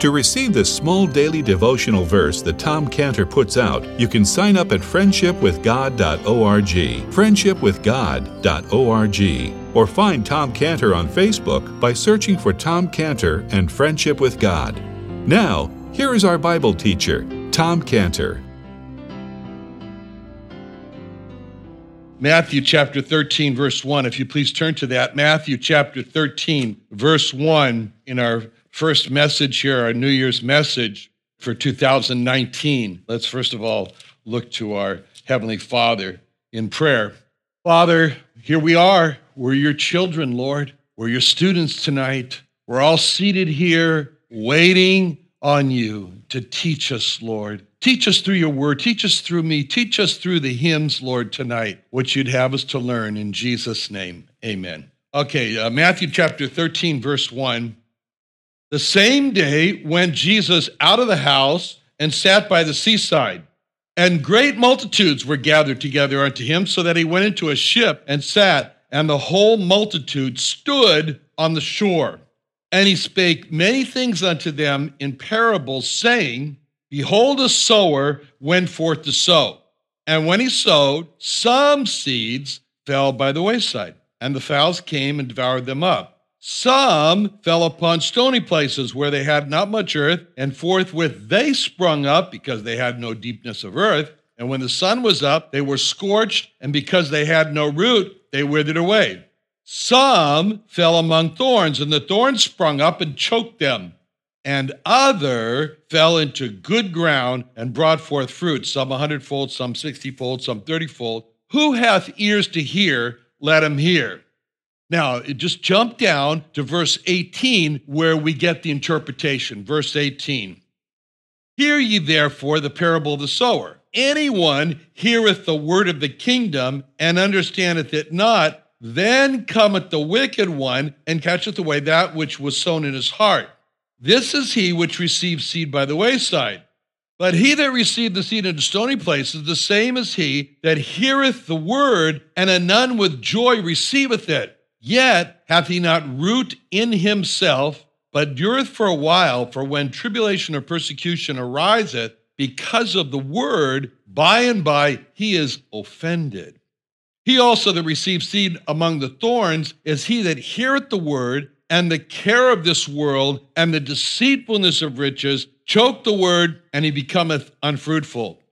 To receive this small daily devotional verse that Tom Cantor puts out, you can sign up at friendshipwithgod.org, friendshipwithgod.org, or find Tom Cantor on Facebook by searching for Tom Cantor and Friendship with God. Now, here is our Bible teacher, Tom Cantor. Matthew chapter 13, verse 1. If you please turn to that. Matthew chapter 13, verse 1, in our first message here, our New Year's message for 2019. Let's first of all look to our Heavenly Father in prayer. Father, here we are. We're your children, Lord. We're your students tonight. We're all seated here waiting on you to teach us, Lord. Teach us through your word. Teach us through me. Teach us through the hymns, Lord, tonight, what you'd have us to learn. In Jesus' name, amen. Okay, uh, Matthew chapter 13, verse 1. The same day went Jesus out of the house and sat by the seaside. And great multitudes were gathered together unto him, so that he went into a ship and sat, and the whole multitude stood on the shore. And he spake many things unto them in parables, saying, Behold, a sower went forth to sow. And when he sowed, some seeds fell by the wayside, and the fowls came and devoured them up. Some fell upon stony places where they had not much earth, and forthwith they sprung up because they had no deepness of earth. And when the sun was up, they were scorched, and because they had no root, they withered away. Some fell among thorns, and the thorns sprung up and choked them. And other fell into good ground and brought forth fruit, some a hundredfold, some sixtyfold, some thirtyfold. Who hath ears to hear, let him hear. Now, just jump down to verse 18, where we get the interpretation. Verse 18 Hear ye therefore the parable of the sower. Anyone heareth the word of the kingdom and understandeth it not, then cometh the wicked one and catcheth away that which was sown in his heart. This is he which receives seed by the wayside. But he that received the seed into stony places, is the same is he that heareth the word, and anon with joy receiveth it. Yet hath he not root in himself, but dureth for a while. For when tribulation or persecution ariseth because of the word, by and by he is offended. He also that receives seed among the thorns is he that heareth the word, and the care of this world and the deceitfulness of riches choke the word, and he becometh unfruitful.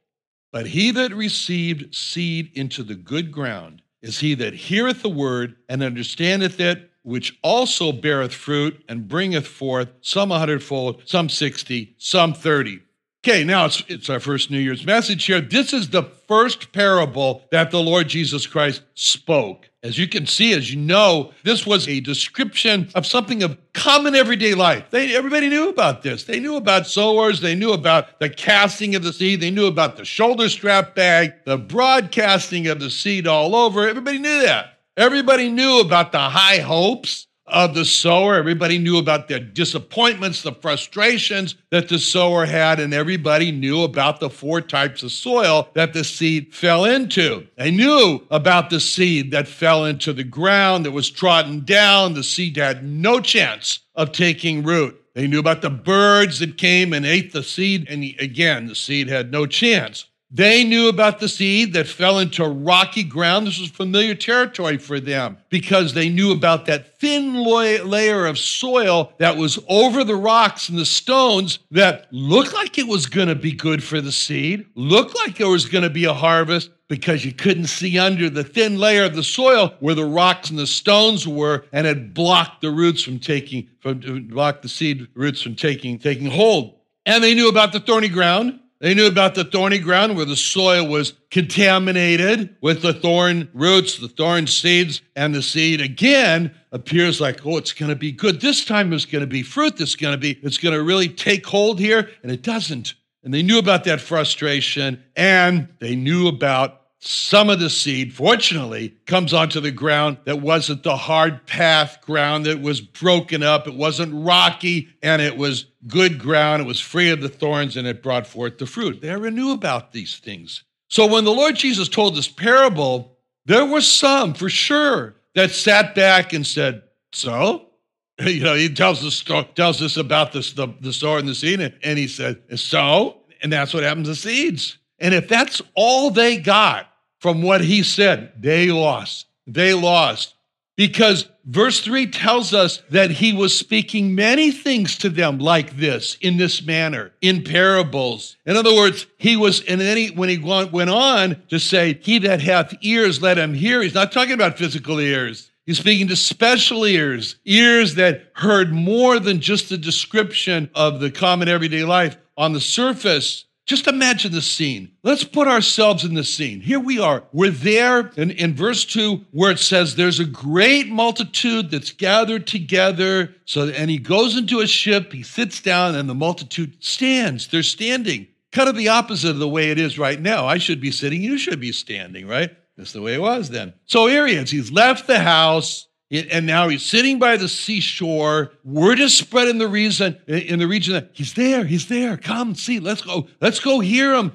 But he that received seed into the good ground is he that heareth the word and understandeth it, which also beareth fruit and bringeth forth some a hundredfold, some sixty, some thirty. Okay, now it's, it's our first New Year's message here. This is the first parable that the Lord Jesus Christ spoke. As you can see, as you know, this was a description of something of common everyday life. They, everybody knew about this. They knew about sowers. They knew about the casting of the seed. They knew about the shoulder strap bag, the broadcasting of the seed all over. Everybody knew that. Everybody knew about the high hopes of the sower. Everybody knew about the disappointments, the frustrations that the sower had, and everybody knew about the four types of soil that the seed fell into. They knew about the seed that fell into the ground that was trodden down. The seed had no chance of taking root. They knew about the birds that came and ate the seed. And again, the seed had no chance. They knew about the seed that fell into rocky ground. This was familiar territory for them because they knew about that thin layer of soil that was over the rocks and the stones that looked like it was going to be good for the seed, looked like there was going to be a harvest because you couldn't see under the thin layer of the soil where the rocks and the stones were and had blocked the roots from taking, from blocked the seed roots from taking, taking hold. And they knew about the thorny ground they knew about the thorny ground where the soil was contaminated with the thorn roots, the thorn seeds, and the seed again appears like, oh, it's going to be good. This time it's going to be fruit. It's going to be, it's going to really take hold here. And it doesn't. And they knew about that frustration and they knew about some of the seed, fortunately, comes onto the ground that wasn't the hard path ground that was broken up. It wasn't rocky and it was good ground. It was free of the thorns and it brought forth the fruit. They ever knew about these things. So when the Lord Jesus told this parable, there were some for sure that sat back and said, So? You know, he tells us tells us about this, the, the sower and the seed, and he said, So? And that's what happens to seeds. And if that's all they got, from what he said. They lost. They lost. Because verse 3 tells us that he was speaking many things to them like this, in this manner, in parables. In other words, he was, and then he, when he went on to say, He that hath ears, let him hear, he's not talking about physical ears. He's speaking to special ears, ears that heard more than just the description of the common everyday life on the surface. Just imagine the scene. Let's put ourselves in the scene. Here we are. We're there in, in verse 2 where it says, There's a great multitude that's gathered together. So, and he goes into a ship, he sits down, and the multitude stands. They're standing. Kind of the opposite of the way it is right now. I should be sitting, you should be standing, right? That's the way it was then. So here he is. He's left the house and now he's sitting by the seashore. Word is spread in the region, in the region that he's there, he's there. Come see, let's go, let's go hear him.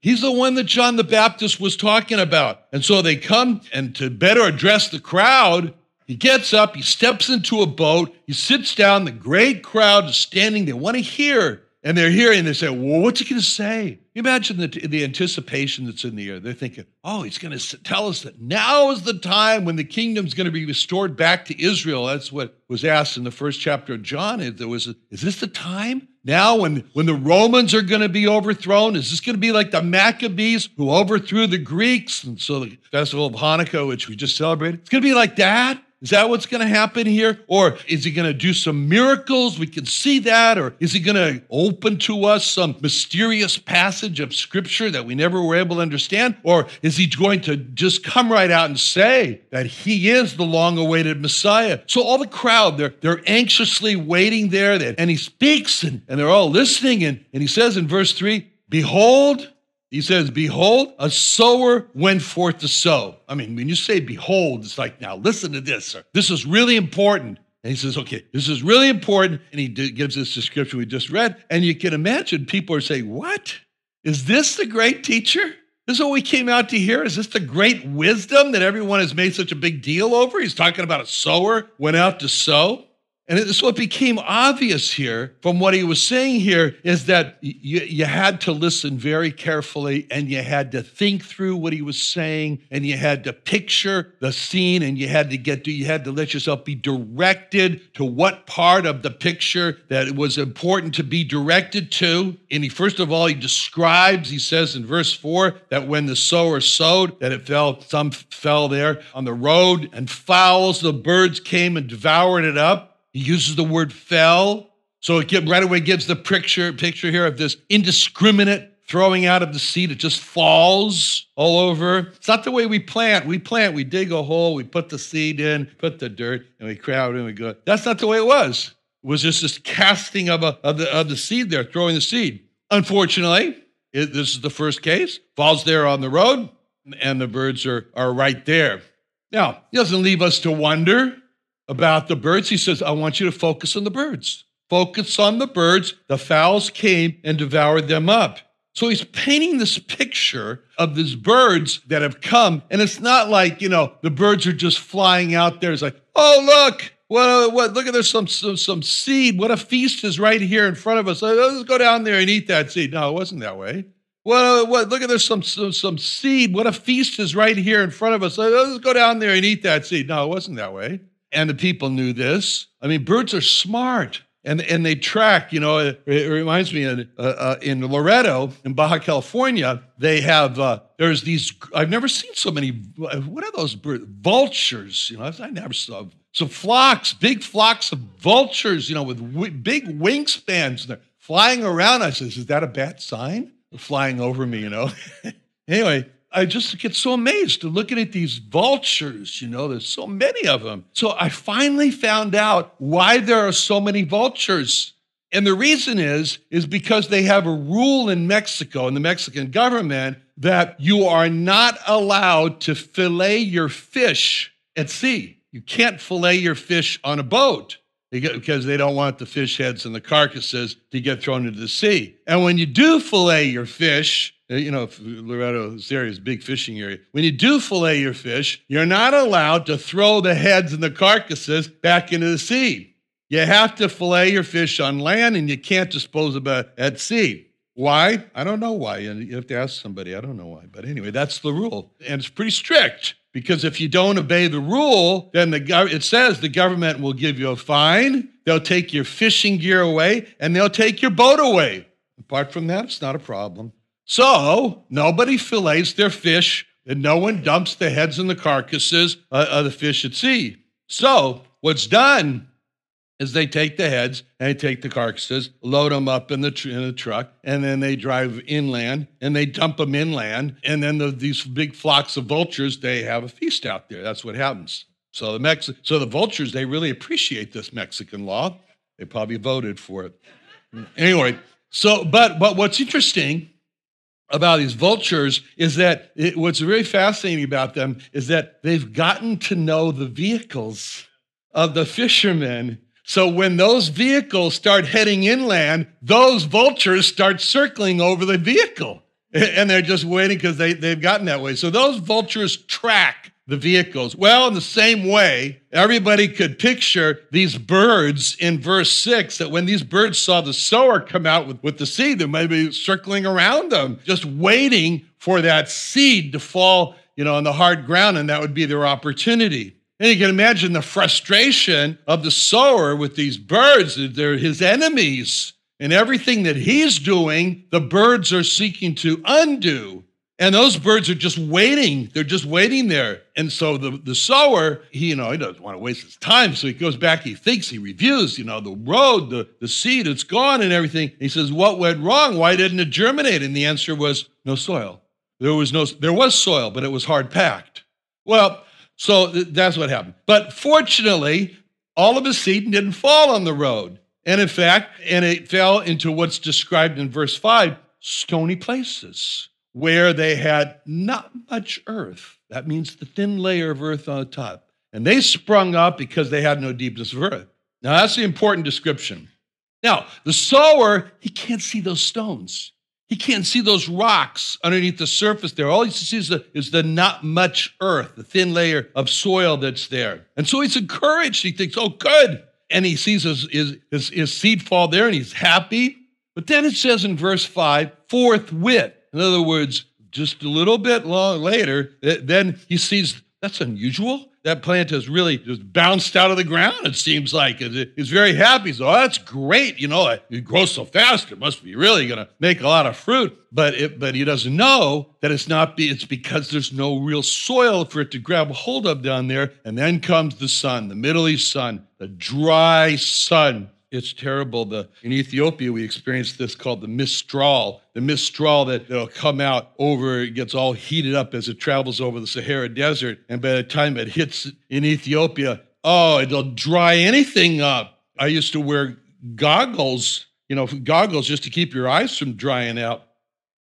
He's the one that John the Baptist was talking about. And so they come, and to better address the crowd, he gets up, he steps into a boat, he sits down, the great crowd is standing, they want to hear. And they're hearing, they say, Well, what's he going to say? Imagine the, the anticipation that's in the air. They're thinking, Oh, he's going to tell us that now is the time when the kingdom's going to be restored back to Israel. That's what was asked in the first chapter of John. There was, Is this the time? Now, when, when the Romans are going to be overthrown, is this going to be like the Maccabees who overthrew the Greeks? And so the festival of Hanukkah, which we just celebrated, it's going to be like that. Is that what's going to happen here? Or is he going to do some miracles? We can see that. Or is he going to open to us some mysterious passage of scripture that we never were able to understand? Or is he going to just come right out and say that he is the long awaited Messiah? So all the crowd, they're, they're anxiously waiting there. And he speaks and, and they're all listening. And, and he says in verse three, Behold, he says, Behold, a sower went forth to sow. I mean, when you say behold, it's like, now listen to this, sir. This is really important. And he says, okay, this is really important. And he gives this description we just read. And you can imagine people are saying, what? Is this the great teacher? This is what we came out to hear? Is this the great wisdom that everyone has made such a big deal over? He's talking about a sower went out to sow. And it's what became obvious here from what he was saying here is that you, you had to listen very carefully and you had to think through what he was saying and you had to picture the scene and you had to get to, you had to let yourself be directed to what part of the picture that it was important to be directed to. And he, first of all, he describes, he says in verse four, that when the sower sowed, that it fell, some fell there on the road and fowls, the birds came and devoured it up. He uses the word fell. So it right away gives the picture, picture here of this indiscriminate throwing out of the seed. It just falls all over. It's not the way we plant. We plant, we dig a hole, we put the seed in, put the dirt, and we crowd and we go. That's not the way it was. It was just this casting of, a, of, the, of the seed there, throwing the seed. Unfortunately, it, this is the first case. Falls there on the road, and the birds are, are right there. Now, it doesn't leave us to wonder about the birds. He says, I want you to focus on the birds. Focus on the birds. The fowls came and devoured them up. So he's painting this picture of these birds that have come. And it's not like, you know, the birds are just flying out there. It's like, oh, look, What, what, look at there's some, some, some seed. What a feast is right here in front of us. Let's go down there and eat that seed. No, it wasn't that way. What, what, look at there's some, some, some seed. What a feast is right here in front of us. Let's go down there and eat that seed. No, it wasn't that way. And the people knew this. I mean, birds are smart and, and they track, you know, it, it reminds me in, uh, uh, in Loreto, in Baja California, they have, uh, there's these, I've never seen so many, what are those birds? Vultures, you know, I never saw, so flocks, big flocks of vultures, you know, with w- big wingspans. They're flying around. I says, is that a bad sign? They're flying over me, you know. anyway, I just get so amazed to looking at these vultures, you know, there's so many of them. So I finally found out why there are so many vultures. And the reason is is because they have a rule in Mexico in the Mexican government that you are not allowed to fillet your fish at sea. You can't fillet your fish on a boat because they don't want the fish heads and the carcasses to get thrown into the sea. And when you do fillet your fish, Uh, you know, Loreto, this area is big fishing area. When you do fillet your fish, you're not allowed to throw the heads and the carcasses back into the sea. You have to fillet your fish on land and you can't dispose of it at sea. Why? I don't know why. You have to ask somebody. I don't know why. But anyway, that's the rule. And it's pretty strict because if you don't obey the rule, then the it says the government will give you a fine, they'll take your fishing gear away, and they'll take your boat away. Apart from that, it's not a problem. So nobody fillets their fish, and no one dumps the heads and the carcasses of the fish at sea. So what's done is they take the heads and they take the carcasses, load them up in the, tr- in the truck, and then they drive inland and they dump them inland. And then the, these big flocks of vultures, they have a feast out there. That's what happens. So the Mex- so the vultures, they really appreciate this Mexican law. They probably voted for it. Anyway, so but but what's interesting about these vultures is that it, what's very fascinating about them is that they've gotten to know the vehicles of the fishermen so when those vehicles start heading inland, those vultures start circling over the vehicle. And they're just waiting because they, they've gotten that way. So those vultures track the vehicles. Well, in the same way, everybody could picture these birds in verse six that when these birds saw the sower come out with, with the seed, they might be circling around them, just waiting for that seed to fall, you know, on the hard ground, and that would be their opportunity. And you can imagine the frustration of the sower with these birds. They're his enemies. And everything that he's doing, the birds are seeking to undo. And those birds are just waiting. They're just waiting there. And so the, the sower, he, you know, he doesn't want to waste his time. So he goes back, he thinks, he reviews, you know, the road, the, the seed, it's gone and everything. He says, What went wrong? Why didn't it germinate? And the answer was no soil. There was no there was soil, but it was hard packed. Well, so that's what happened. But fortunately, all of his seed didn't fall on the road. And in fact, and it fell into what's described in verse 5 stony places where they had not much earth. That means the thin layer of earth on the top. And they sprung up because they had no deepness of earth. Now, that's the important description. Now, the sower, he can't see those stones. He can't see those rocks underneath the surface there. All he sees is the, not much earth, the thin layer of soil that's there. And so he's encouraged. He thinks, oh, good. And he sees his, his, his, his seed fall there and he's happy. But then it says in verse 5, forthwith. In other words, just a little bit long later, then he sees that's unusual that plant has really just bounced out of the ground, it seems like. He's very happy. So, oh, that's great. You know, it grows so fast, it must be really going to make a lot of fruit. But it, but he doesn't know that it's not, be, it's because there's no real soil for it to grab hold of down there. And then comes the sun, the Middle East sun, the dry sun it's terrible. The, in Ethiopia, we experienced this called the mistral. The mistral that, that'll come out over, it gets all heated up as it travels over the Sahara Desert. And by the time it hits in Ethiopia, oh, it'll dry anything up. I used to wear goggles, you know, goggles just to keep your eyes from drying out.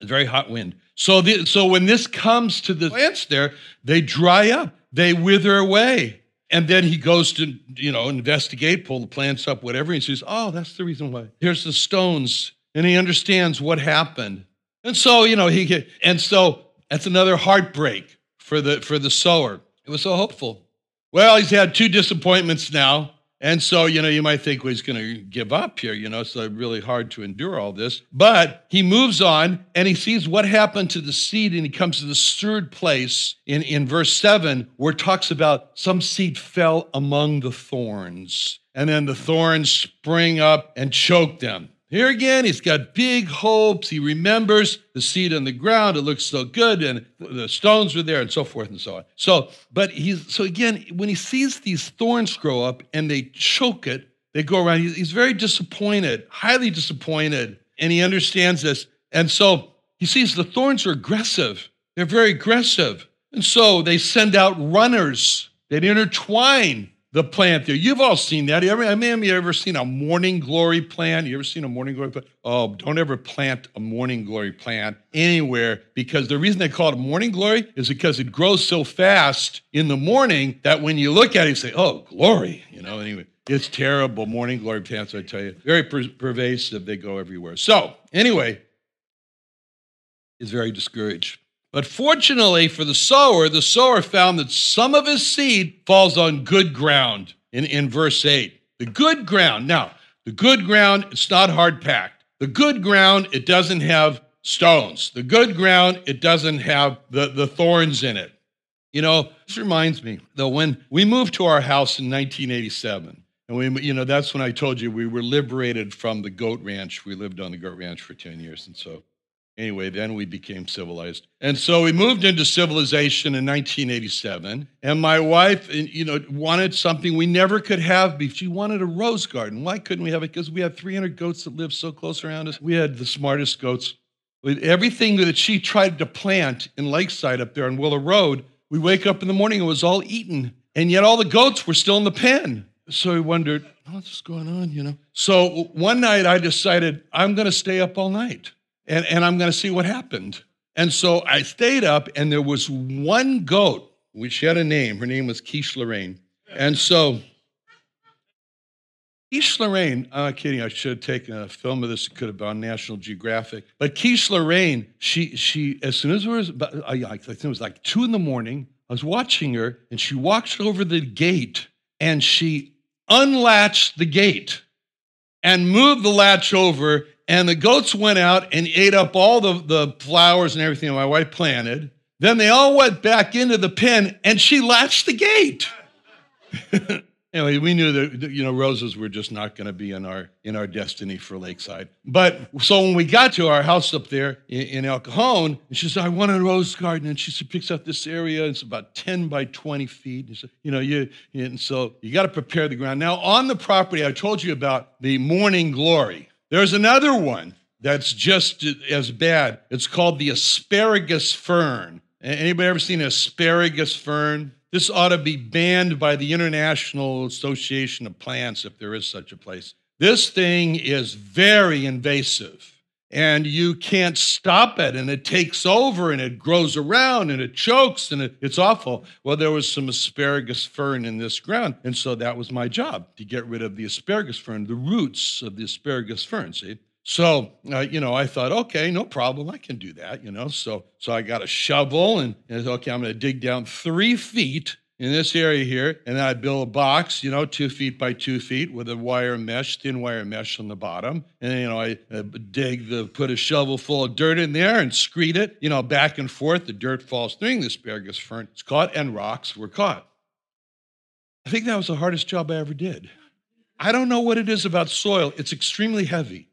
Very hot wind. So, the, so when this comes to the plants there, they dry up, they wither away. And then he goes to, you know, investigate, pull the plants up, whatever. And he says, Oh, that's the reason why. Here's the stones. And he understands what happened. And so, you know, he and so that's another heartbreak for the for the sower. It was so hopeful. Well, he's had two disappointments now. And so, you know, you might think, well, he's going to give up here, you know, it's really hard to endure all this. But he moves on and he sees what happened to the seed, and he comes to the third place in, in verse 7, where it talks about some seed fell among the thorns, and then the thorns spring up and choke them. Here again, he's got big hopes. He remembers the seed on the ground. It looks so good, and the stones were there, and so forth and so on. So, but he's so again, when he sees these thorns grow up and they choke it, they go around. He's, he's very disappointed, highly disappointed, and he understands this. And so he sees the thorns are aggressive. They're very aggressive, and so they send out runners. They intertwine the plant there. You've all seen that. I mean, you ever seen a morning glory plant? You ever seen a morning glory plant? Oh, don't ever plant a morning glory plant anywhere because the reason they call it morning glory is because it grows so fast in the morning that when you look at it, you say, oh, glory. You know, anyway, it's terrible. Morning glory plants, I tell you, very per- pervasive. They go everywhere. So, anyway, is very discouraged. But fortunately for the sower, the sower found that some of his seed falls on good ground in, in verse 8. The good ground. Now, the good ground, it's not hard packed. The good ground, it doesn't have stones. The good ground, it doesn't have the, the thorns in it. You know, this reminds me, though, when we moved to our house in 1987, and we, you know, that's when I told you we were liberated from the goat ranch. We lived on the goat ranch for 10 years. And so Anyway, then we became civilized. And so we moved into civilization in 1987. And my wife, eh, you know, wanted something we never could have. She wanted a rose garden. Why couldn't we have it? Because we had 300 goats that lived so close around us. We had the smartest goats. Everything that she tried to plant in Lakeside up there on Willow Road, we wake up in the morning, it was all eaten. And yet all the goats were still in the pen. So we wondered, what's going on, you know? So one night I decided I'm going to stay up all night and, and I'm going to see what happened. And so I stayed up, and there was one goat, which had a name. Her name was Quiche Lorraine. And so, Quiche Lorraine, I'm not kidding, I should have taken a film of this, it could have been on National Geographic. But Quiche Lorraine, she, she as soon as it was, I think it was like two in the morning, I was watching her, and she walked over the gate, and she unlatched the gate and moved the latch over and the goats went out and ate up all the, the flowers and everything my wife planted. Then they all went back into the pen and she latched the gate. anyway, we knew that you know roses were just not going to be in our in our destiny for Lakeside. But so when we got to our house up there in, in El Cajon, and she said, "I want a rose garden," and she picks up this area. It's about ten by twenty feet. And said, you know, you and so you got to prepare the ground. Now on the property, I told you about the morning glory. There's another one that's just as bad. It's called the asparagus fern. Anybody ever seen an asparagus fern? This ought to be banned by the International Association of Plants if there is such a place. This thing is very invasive and you can't stop it and it takes over and it grows around and it chokes and it, it's awful. Well there was some asparagus fern in this ground and so that was my job to get rid of the asparagus fern the roots of the asparagus fern see? So uh, you know i thought okay no problem i can do that you know? So so i got a shovel and, and okay i'm going to dig down three feet in this area here, and then I build a box, you know, two feet by two feet with a wire mesh, thin wire mesh on the bottom. And, you know, I uh, dig the, put a shovel full of dirt in there and screed it, you know, back and forth. The dirt falls through the asparagus fern. It's caught, and rocks were caught. I think that was the hardest job I ever did. I don't know what it is about soil, it's extremely heavy.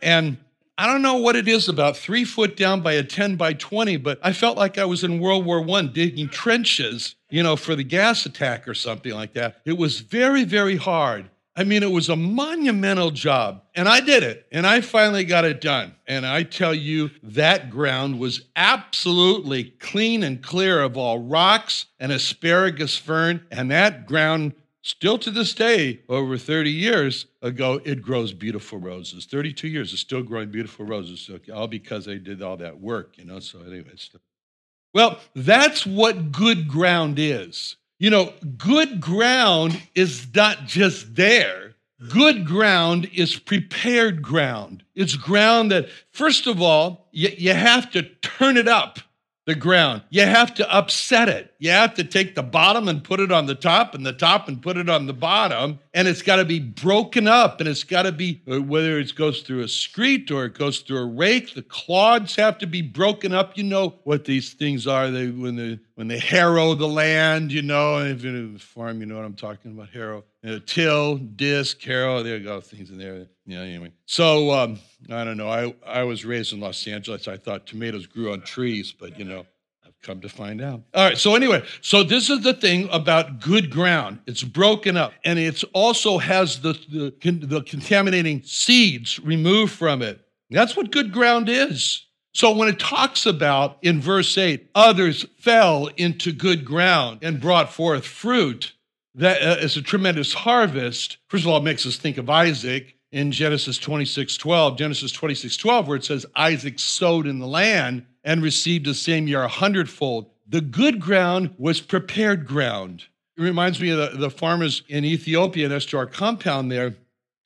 And I don't know what it is about three foot down by a 10 by 20, but I felt like I was in World War I digging trenches, you know, for the gas attack or something like that. It was very, very hard. I mean, it was a monumental job, and I did it, and I finally got it done. And I tell you, that ground was absolutely clean and clear of all rocks and asparagus fern, and that ground Still to this day, over 30 years ago, it grows beautiful roses. 32 years, it's still growing beautiful roses. all because they did all that work, you know. So, anyways. Well, that's what good ground is. You know, good ground is not just there. Good ground is prepared ground. It's ground that, first of all, you, you have to turn it up. The ground. You have to upset it. You have to take the bottom and put it on the top, and the top and put it on the bottom. And it's got to be broken up, and it's got to be uh, whether it goes through a screed or it goes through a rake. The clods have to be broken up. You know what these things are. They when they when they harrow the land. You know, if you're in a farm, you know what I'm talking about. Harrow, you know, till, disc, harrow. There you go. Things in there. Yeah. Anyway, so um, I don't know. I I was raised in Los Angeles. I thought tomatoes grew on trees, but you know. I've come to find out. All right, so anyway, so this is the thing about good ground. It's broken up and it also has the, the, the contaminating seeds removed from it. That's what good ground is. So when it talks about in verse 8, others fell into good ground and brought forth fruit, that uh, is a tremendous harvest. First of all, it makes us think of Isaac in Genesis 26 12, Genesis 26 12, where it says, Isaac sowed in the land and received the same year a hundredfold. The good ground was prepared ground. It reminds me of the, the farmers in Ethiopia next to our compound there.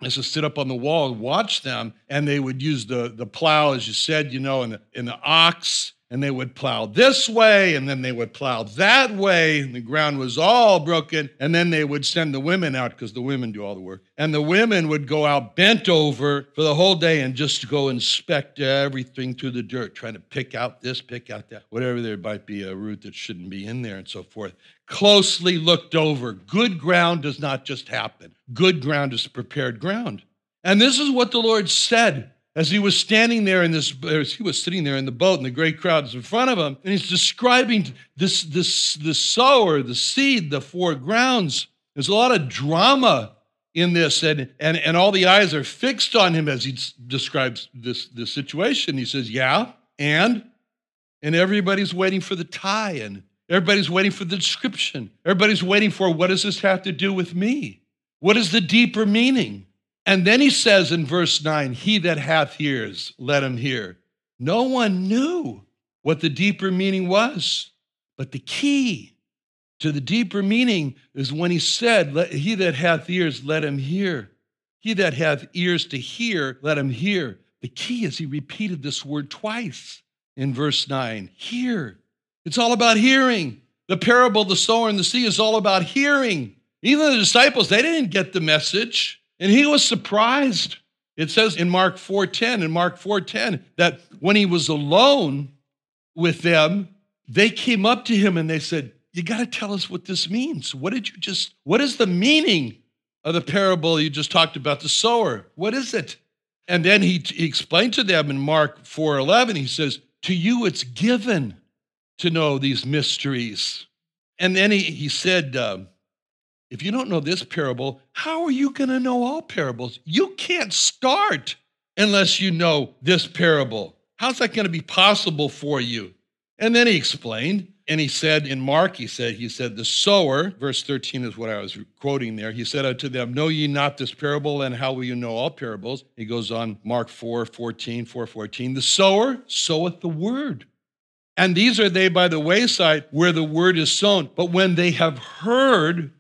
I used to sit up on the wall and watch them, and they would use the, the plow, as you said, you know, and the, and the ox and they would plow this way and then they would plow that way and the ground was all broken. And then they would send the women out because the women do all the work. And the women would go out bent over for the whole day and just go inspect everything through the dirt trying to pick out this pick out that whatever there might be a root that shouldn't be in there and so forth. Closely looked over. Good ground does not just happen. Good ground is prepared ground. And this is what the lord said as he was standing there in this, as he was sitting there in the boat, and the great crowd is in front of him, and he's describing this, this, the sower, the seed, the four grounds. There's a lot of drama in this, and, and, and all the eyes are fixed on him as he describes this, this situation. He says, Yeah, and? And everybody's waiting for the tie in. Everybody's waiting for the description. Everybody's waiting for what does this have to do with me? What is the deeper meaning? And then he says in verse 9, He that hath ears, let him hear. No one knew what the deeper meaning was. But the key to the deeper meaning is when he said, He that hath ears, let him hear. He that hath ears to hear, let him hear. The key is he repeated this word twice in verse 9 hear. It's all about hearing. The parable of the sower and the seed is all about hearing. Even the disciples, they didn't get the message. And he was surprised. It says in Mark 4:10, in Mark 4:10, that when he was alone with them, they came up to him and they said, You got to tell us what this means. What did you just, what is the meaning of the parable you just talked about, the sower? What is it? And then he, he explained to them in Mark 4:11, he says, To you it's given to know these mysteries. And then he, he said, um, if you don't know this parable, how are you going to know all parables? You can't start unless you know this parable. How's that going to be possible for you? And then he explained, and he said in Mark, he said, he said, the sower, verse 13 is what I was quoting there. He said unto them, Know ye not this parable, and how will you know all parables? He goes on, Mark 4, 14, 4, 14. The sower soweth the word. And these are they by the wayside where the word is sown. But when they have heard,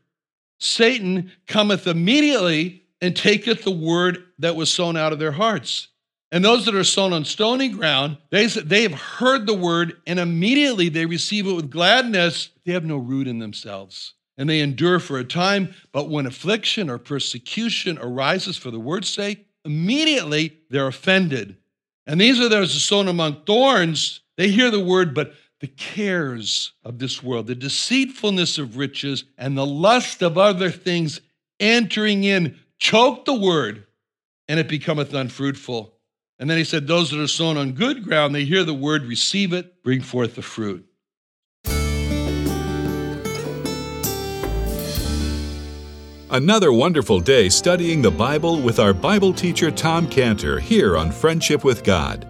Satan cometh immediately and taketh the word that was sown out of their hearts. And those that are sown on stony ground, they, they have heard the word and immediately they receive it with gladness. They have no root in themselves and they endure for a time. But when affliction or persecution arises for the word's sake, immediately they're offended. And these are those sown among thorns. They hear the word, but the cares of this world, the deceitfulness of riches, and the lust of other things entering in choke the word, and it becometh unfruitful. And then he said, Those that are sown on good ground, they hear the word, receive it, bring forth the fruit. Another wonderful day studying the Bible with our Bible teacher Tom Cantor here on Friendship with God.